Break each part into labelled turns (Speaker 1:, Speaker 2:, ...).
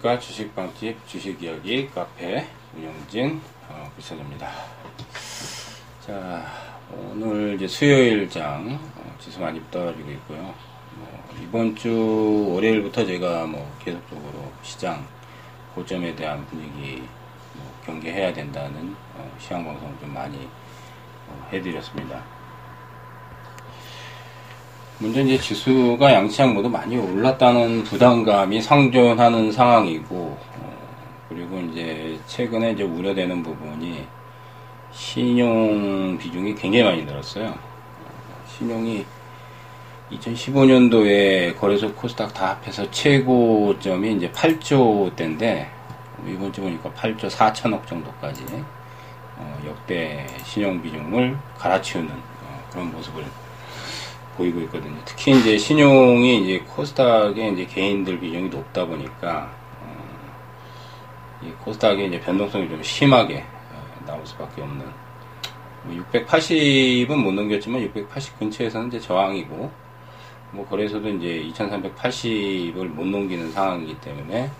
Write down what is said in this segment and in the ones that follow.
Speaker 1: 안녕하십니까 주식방집 주식이야기 카페 운영진 어, 부사입니다. 자 오늘 이제 수요일장 어, 지수 많이 떨어지고 있고요. 뭐, 이번 주 월요일부터 제가 뭐 계속적으로 시장 고점에 대한 분위기 뭐 경계해야 된다는 어, 시황 방송을 좀 많이 어, 해드렸습니다 문제 이제 지수가 양시장 모두 많이 올랐다는 부담감이 상존하는 상황이고 어, 그리고 이제 최근에 이제 우려되는 부분이 신용 비중이 굉장히 많이 늘었어요. 어, 신용이 2015년도에 거래소 코스닥 다 합해서 최고점이 이제 8조 대인데 이번 주 보니까 8조 4천억 정도까지 어, 역대 신용 비중을 갈아치우는 어, 그런 모습을 보이고 있거든요. 특히 이제 신용이 이제 코스닥의 이제 개인들 비중이 높다 보니까 어, 이 코스닥의 이제 변동성이 좀 심하게 어, 나올 수밖에 없는 680은 뭐못 넘겼지만 680 근처에서는 이제 저항이고 뭐 거래소도 이제 2380을 못 넘기는 상황이기 때문에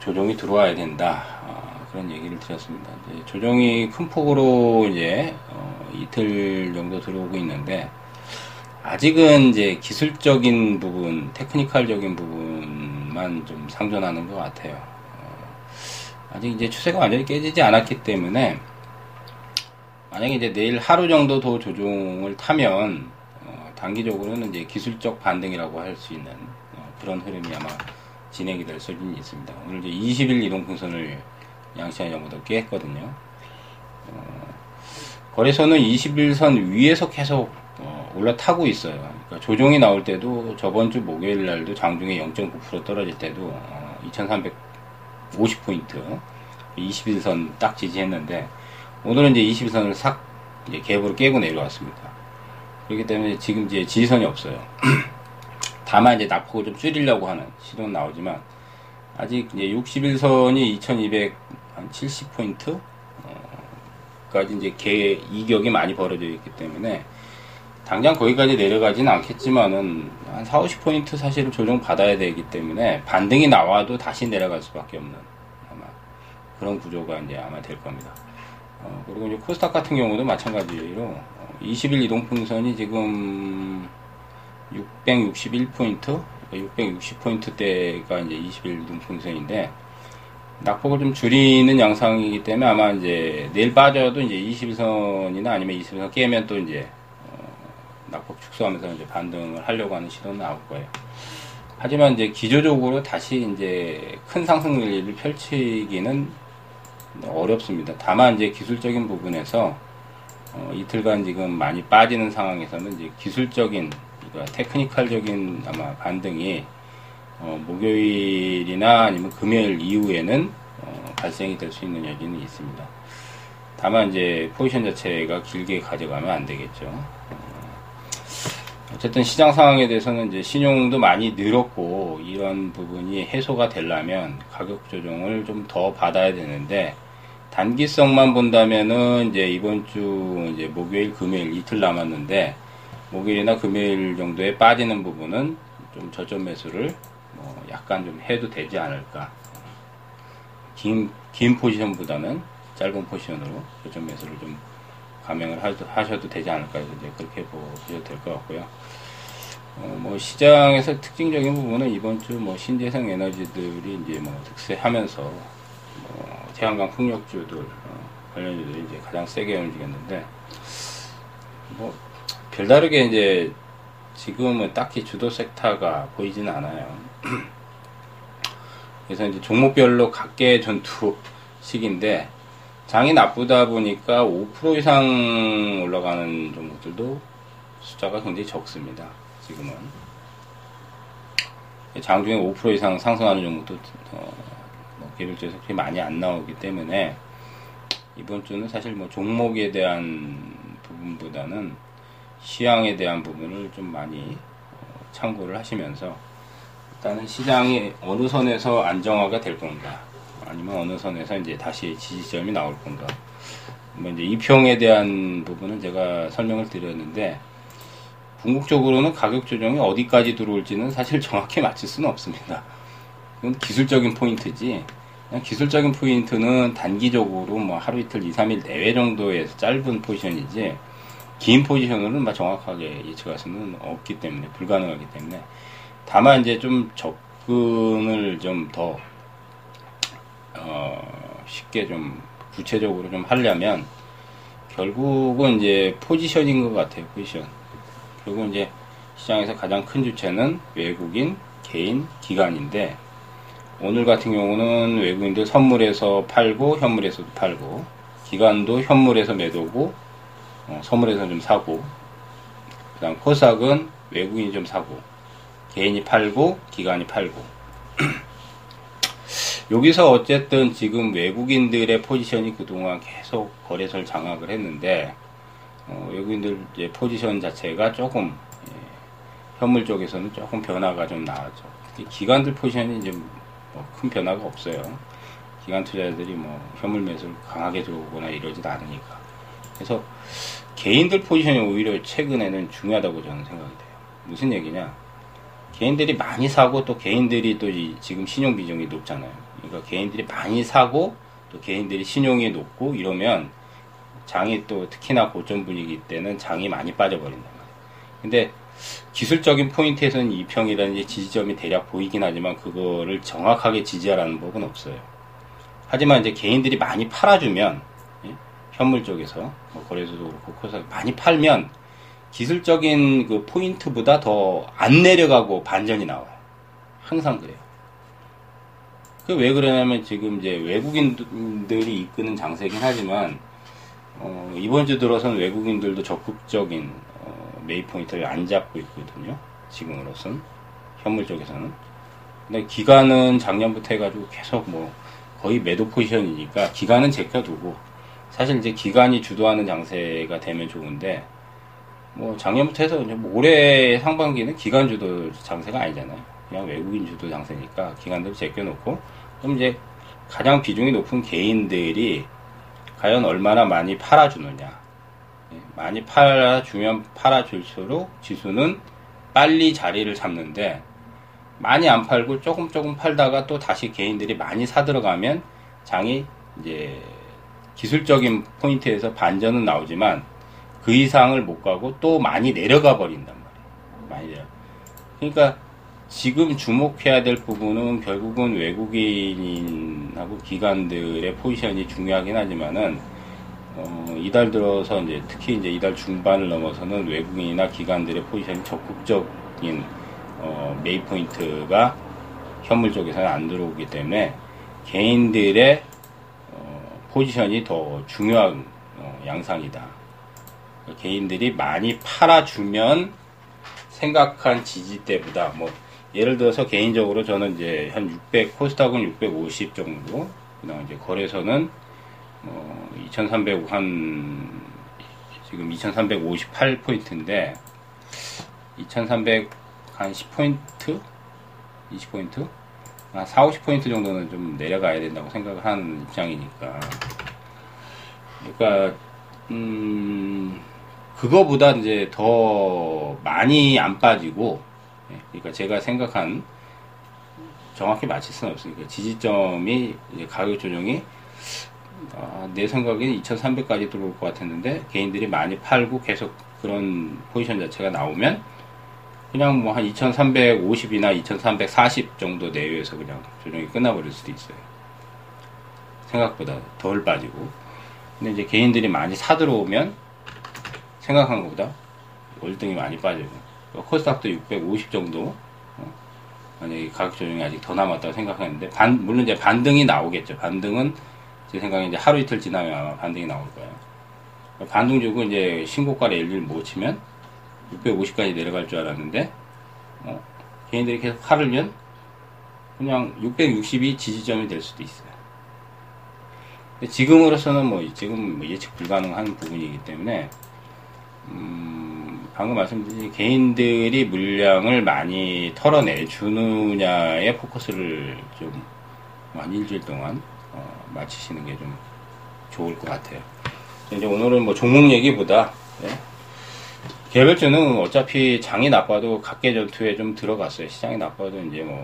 Speaker 1: 조정이 들어와야 된다 어, 그런 얘기를 드렸습니다. 조정이 큰 폭으로 이제 어, 이틀 정도 들어오고 있는데 아직은 이제 기술적인 부분, 테크니컬적인 부분만 좀 상존하는 것 같아요. 어, 아직 이제 추세가 완전히 깨지지 않았기 때문에 만약에 이제 내일 하루 정도 더 조종을 타면 어, 단기적으로는 이제 기술적 반등이라고 할 수 있는 어, 그런 흐름이 아마 진행이 될 수는 있습니다. 오늘 이제 20일 이동 풍선을 양시장 전부터 깼거든요. 어, 거래소는 21선 위에서 계속 올라타고 있어요. 그러니까 조정이 나올 때도 저번 주 목요일 날도 장중에 0.9% 떨어질 때도 어, 2350포인트 21선 딱 지지했는데 오늘은 이제 21선을 싹 이제 갭으로 깨고 내려왔습니다. 그렇기 때문에 지금 이제 지지선이 없어요. 다만 이제 낙폭을 좀 줄이려고 하는 시도는 나오지만 아직 이제 61선이 2270포인트 어, 까지 이제 개 이격이 많이 벌어져 있기 때문에 당장 거기까지 내려가지는 않겠지만은 한 4, 50포인트 사실은 조정 받아야 되기 때문에 반등이 나와도 다시 내려갈 수밖에 없는 아마 그런 구조가 이제 아마 될 겁니다. 어, 그리고 이제 코스닥 같은 경우도 마찬가지로 어, 20일 이동풍선이 지금 661포인트, 660포인트대가 이제 20일 이동풍선인데 낙폭을 좀 줄이는 양상이기 때문에 아마 이제 내일 빠져도 이제 21선이나 아니면 21선 깨면 또 이제 낙폭 축소하면서 이제 반등을 하려고 하는 시도는 나올 거예요. 하지만 이제 기조적으로 다시 이제 큰 상승 랠리를 펼치기는 어렵습니다. 다만 이제 기술적인 부분에서 어, 이틀간 지금 많이 빠지는 상황에서는 이제 기술적인 그러니까 테크니컬적인 아마 반등이 어, 목요일이나 아니면 금요일 이후에는 어, 발생이 될 수 있는 여지는 있습니다. 다만 이제 포지션 자체가 길게 가져가면 안 되겠죠. 어쨌든 시장 상황에 대해서는 이제 신용도 많이 늘었고 이런 부분이 해소가 되려면 가격 조정을 좀 더 받아야 되는데 단기성만 본다면은 이제 이번 주 이제 목요일 금요일 이틀 남았는데 목요일이나 금요일 정도에 빠지는 부분은 좀 저점 매수를 뭐 약간 좀 해도 되지 않을까. 긴, 긴 포지션보다는 짧은 포지션으로 저점 매수를 좀 감행을 하셔도 되지 않을까 이제 그렇게 보셔도 될 것 같고요. 어, 뭐 시장에서 특징적인 부분은 이번 주 뭐 신재생 에너지들이 이제 뭐 득세하면서 뭐 태양광 풍력주들 어, 관련주들이 이제 가장 세게 움직였는데 뭐 별다르게 이제 지금은 딱히 주도 섹터가 보이지는 않아요. 그래서 이제 종목별로 각계 전투 식인데 장이 나쁘다 보니까 5% 이상 올라가는 종목들도 숫자가 굉장히 적습니다. 지금은 장 중에 5% 이상 상승하는 종목도 어, 뭐 개별적으로 그렇게 많이 안 나오기 때문에 이번 주는 사실 뭐 종목에 대한 부분보다는 시황에 대한 부분을 좀 많이 어, 참고를 하시면서 일단은 시장이 어느 선에서 안정화가 될 건가 아니면 어느 선에서 이제 다시 지지점이 나올 건가 뭐 이제 이평에 대한 부분은 제가 설명을 드렸는데 궁극적으로는 가격 조정이 어디까지 들어올지는 사실 정확히 맞출 수는 없습니다. 이건 기술적인 포인트지. 기술적인 포인트는 단기적으로 뭐 하루 이틀 2, 3일 내외 정도에서 짧은 포지션이지 긴 포지션으로는 막 정확하게 예측할 수는 없기 때문에 불가능하기 때문에 다만 이제 좀 접근을 좀 더 어, 쉽게 좀 구체적으로 좀 하려면 결국은 이제 포지션인 것 같아요 포지션. 결국 이제 시장에서 가장 큰 주체는 외국인 개인 기관인데 오늘 같은 경우는 외국인들 선물에서 팔고 현물에서도 팔고 기관도 현물에서 매도고 어, 선물에서 좀 사고 그다음 코스닥은 외국인이 좀 사고 개인이 팔고 기관이 팔고 여기서 어쨌든 지금 외국인들의 포지션이 그동안 계속 거래소를 장악을 했는데 어, 외국인들 이제 포지션 자체가 조금 예, 현물 쪽에서는 조금 변화가 좀 나왔죠. 기관들 포지션이 이제 뭐 큰 변화가 없어요. 기관 투자자들이 뭐 현물 매수를 강하게 들어오거나 이러지도 않으니까. 그래서 개인들 포지션이 오히려 최근에는 중요하다고 저는 생각이 돼요. 무슨 얘기냐? 개인들이 많이 사고 또 개인들이 또 지금 신용 비중이 높잖아요. 그러니까 개인들이 많이 사고 또 개인들이 신용이 높고 이러면 장이 또 특히나 고점 분위기 때는 장이 많이 빠져버린단 말이에요. 근데 기술적인 포인트에서는 이평이라든지 지지점이 대략 보이긴 하지만 그거를 정확하게 지지하라는 법은 없어요. 하지만 이제 개인들이 많이 팔아주면 예? 현물 쪽에서 뭐 거래소도 그렇고 코사 많이 팔면 기술적인 그 포인트보다 더 안 내려가고 반전이 나와요. 항상 그래요. 그 왜 그러냐면 지금 이제 외국인들이 이끄는 장세긴 하지만 어, 이번 주 들어서는 외국인들도 적극적인 매입 포인트를 안 잡고 있거든요. 지금으로선 현물 쪽에서는. 근데 기간은 작년부터 해가지고 계속 뭐 거의 매도 포지션이니까 기간은 제껴두고 사실 이제 기간이 주도하는 장세가 되면 좋은데 뭐 작년부터 해서 이제 뭐 올해 상반기는 기간 주도 장세가 아니잖아요. 그냥 외국인 주도 장세니까 기간들 제껴놓고 그럼 이제 가장 비중이 높은 개인들이 과연 얼마나 많이 팔아주느냐 많이 팔아주면 팔아줄수록 지수는 빨리 자리를 잡는데 많이 안 팔고 조금 조금 팔다가 또 다시 개인들이 많이 사 들어가면 장이 이제 기술적인 포인트에서 반전은 나오지만 그 이상을 못 가고 또 많이 내려가 버린단 말이에요. 많이 내려. 그러니까 지금 주목해야 될 부분은 결국은 외국인하고 기관들의 포지션이 중요하긴 하지만은 어, 이달 들어서 이제 특히 이제 이달 중반을 넘어서는 외국인이나 기관들의 포지션이 적극적인 어, 매입 포인트가 현물 쪽에서는 안 들어오기 때문에 개인들의 어, 포지션이 더 중요한 어, 양상이다. 개인들이 많이 팔아주면 생각한 지지대보다 뭐 예를 들어서 개인적으로 저는 이제 한 600, 코스닥은 650 정도, 그다음 이제 거래소는 어, 2300 한 지금 2358 포인트인데 2300 한 10포인트? 20포인트? 한 4, 50포인트 정도는 좀 내려가야 된다고 생각을 하는 입장이니까. 그러니까 음 그거보다 이제 더 많이 안 빠지고 예, 그러니까 제가 생각한 정확히 맞힐 수는 없으니까 지지점이 이제 가격 조정이 아, 내 생각에는 2,300까지 들어올 것 같았는데 개인들이 많이 팔고 계속 그런 포지션 자체가 나오면 그냥 뭐 한 2,350이나 2,340 정도 내외에서 그냥 조정이 끝나버릴 수도 있어요. 생각보다 덜 빠지고. 근데 이제 개인들이 많이 사들어오면 생각한 것보다 월등히 많이 빠지고. 코스닥도 650 정도. 어, 만약에 가격 조정이 아직 더 남았다고 생각하는데, 반, 물론 이제 반등이 나오겠죠. 반등은 제 생각에 이제 하루 이틀 지나면 아마 반등이 나올 거예요. 반등 주고 이제 신고가를 일일 못 치면 650까지 내려갈 줄 알았는데 어, 개인들이 계속 팔으면 그냥 660이 지지점이 될 수도 있어요. 지금으로서는 뭐 지금 뭐 예측 불가능한 부분이기 때문에 음, 방금 말씀드린 개인들이 물량을 많이 털어내 주느냐에 포커스를 좀 한 일주일 동안 어, 마치시는 게 좀 좋을 것 같아요. 이제 오늘은 뭐 종목 얘기보다 네? 개별주는 어차피 장이 나빠도 각계 전투에 좀 들어갔어요. 시장이 나빠도 이제 뭐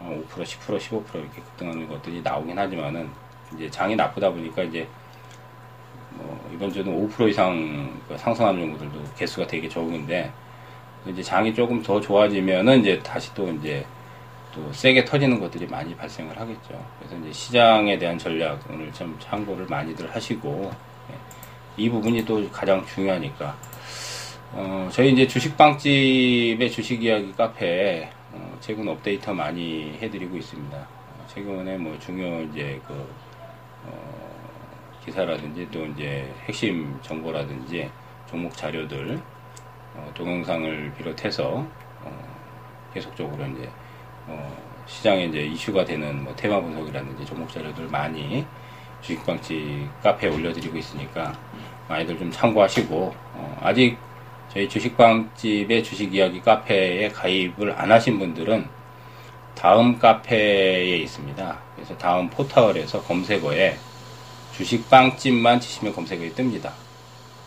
Speaker 1: 어, 5%, 10%, 15% 이렇게 급등하는 것들이 나오긴 하지만은 이제 장이 나쁘다 보니까 이제 뭐 이번 주는 5% 이상 그 상승하는 종목들도 개수가 되게 적은데 이제 장이 조금 더 좋아지면은 이제 다시 또 이제 또 세게 터지는 것들이 많이 발생을 하겠죠. 그래서 이제 시장에 대한 전략 오늘 좀 참고를 많이들 하시고 예, 이 부분이 또 가장 중요하니까 어, 저희 이제 주식빵집의 주식 이야기 카페 어, 최근 업데이트 많이 해드리고 있습니다. 어, 최근에 뭐 중요 이제 그 어, 기사라든지 또 이제 핵심 정보라든지 종목 자료들 어, 동영상을 비롯해서 어, 계속적으로 이제 어, 시장에 이제 이슈가 되는 뭐 테마 분석이라든지 종목 자료들 많이 주식방집 카페에 올려드리고 있으니까 많이들 좀 참고하시고 어, 아직 저희 주식방집의 주식 이야기 카페에 가입을 안 하신 분들은 다음 카페에 있습니다. 그래서 다음 포털에서 검색어에 주식 빵집만 치시면 검색어에 뜹니다.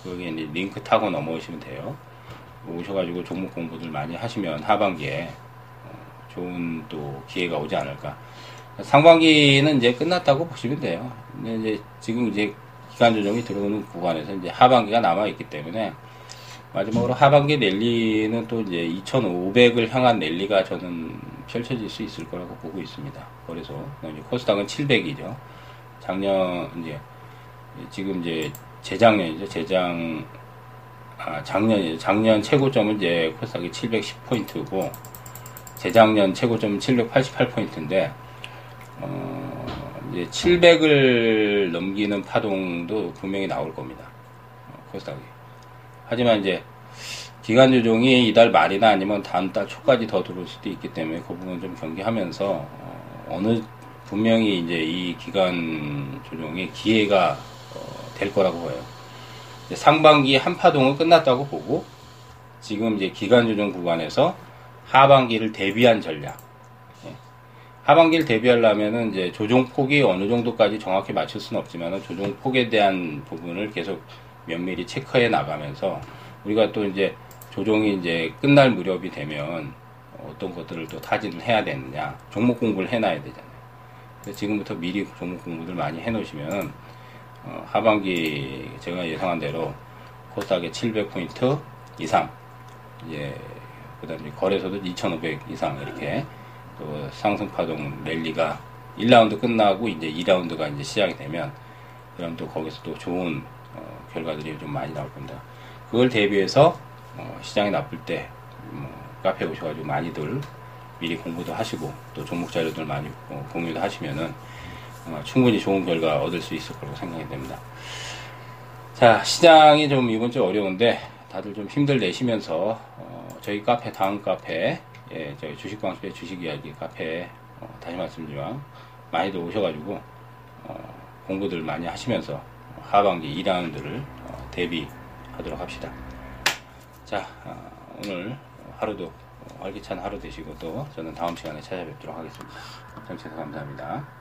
Speaker 1: 거기에 이제 링크 타고 넘어오시면 돼요. 오셔가지고 종목 공부들 많이 하시면 하반기에 어, 좋은 또 기회가 오지 않을까. 상반기는 이제 끝났다고 보시면 돼요. 근데 이제 지금 이제 기간 조정이 들어오는 구간에서 이제 하반기가 남아 있기 때문에 마지막으로 하반기 랠리는 또 이제 2,500을 향한 랠리가 저는 펼쳐질 수 있을 거라고 보고 있습니다. 그래서 코스닥은 700이죠. 작년 이제 지금 이제 재작년이죠. 재작 아, 작년이죠. 작년 최고점은 이제 코스닥이 710포인트고 재작년 최고점은 788포인트인데 어, 이제 700을 넘기는 파동도 분명히 나올 겁니다. 어, 코스닥이. 하지만 이제 기간 조정이 이달 말이나 아니면 다음 달 초까지 더 들어올 수도 있기 때문에 그 부분 좀 경계하면서 어, 느 분명히 이제 이 기간 조정의 기회가 어, 될 거라고 봐요. 상반기 한 파동은 끝났다고 보고 지금 이제 기간 조정 구간에서 하반기를 대비한 전략. 예. 하반기를 대비하려면은 이제 조정 폭이 어느 정도까지 정확히 맞출 수는 없지만 조정 폭에 대한 부분을 계속 면밀히 체크해 나가면서 우리가 또 이제 조정이 이제 끝날 무렵이 되면 어떤 것들을 또 타진을 해야 되느냐 종목 공부를 해놔야 되잖아요. 그래서 지금부터 미리 종목 공부들 많이 해놓으시면 어, 하반기 제가 예상한 대로 코스닥에 700포인트 이상 이제 그다음에 거래소도 2,500 이상 이렇게 또 상승 파동 랠리가 1라운드 끝나고 이제 2라운드가 이제 시작이 되면 그럼 또 거기서 또 좋은 어, 결과들이 좀 많이 나올 겁니다. 그걸 대비해서 어, 시장이 나쁠 때 뭐, 카페 오셔가지고 많이들 미리 공부도 하시고 또 종목 자료들 많이 어, 공유도 하시면은 어, 충분히 좋은 결과 얻을 수 있을 거라고 생각이 됩니다. 자, 시장이 좀 이번 주 어려운데 다들 좀 힘들 내시면서 어, 저희 카페 다음 카페 예, 저희 주식광수의 주식 이야기 카페 어, 다시 말씀드리면 많이들 오셔가지고 어, 공부들 많이 하시면서 하반기 2라운드를 어, 대비하도록 합시다. 자, 어, 오늘 하루도 활기찬 하루 되시고 또 저는 다음 시간에 찾아뵙도록 하겠습니다. 정치해서 감사합니다.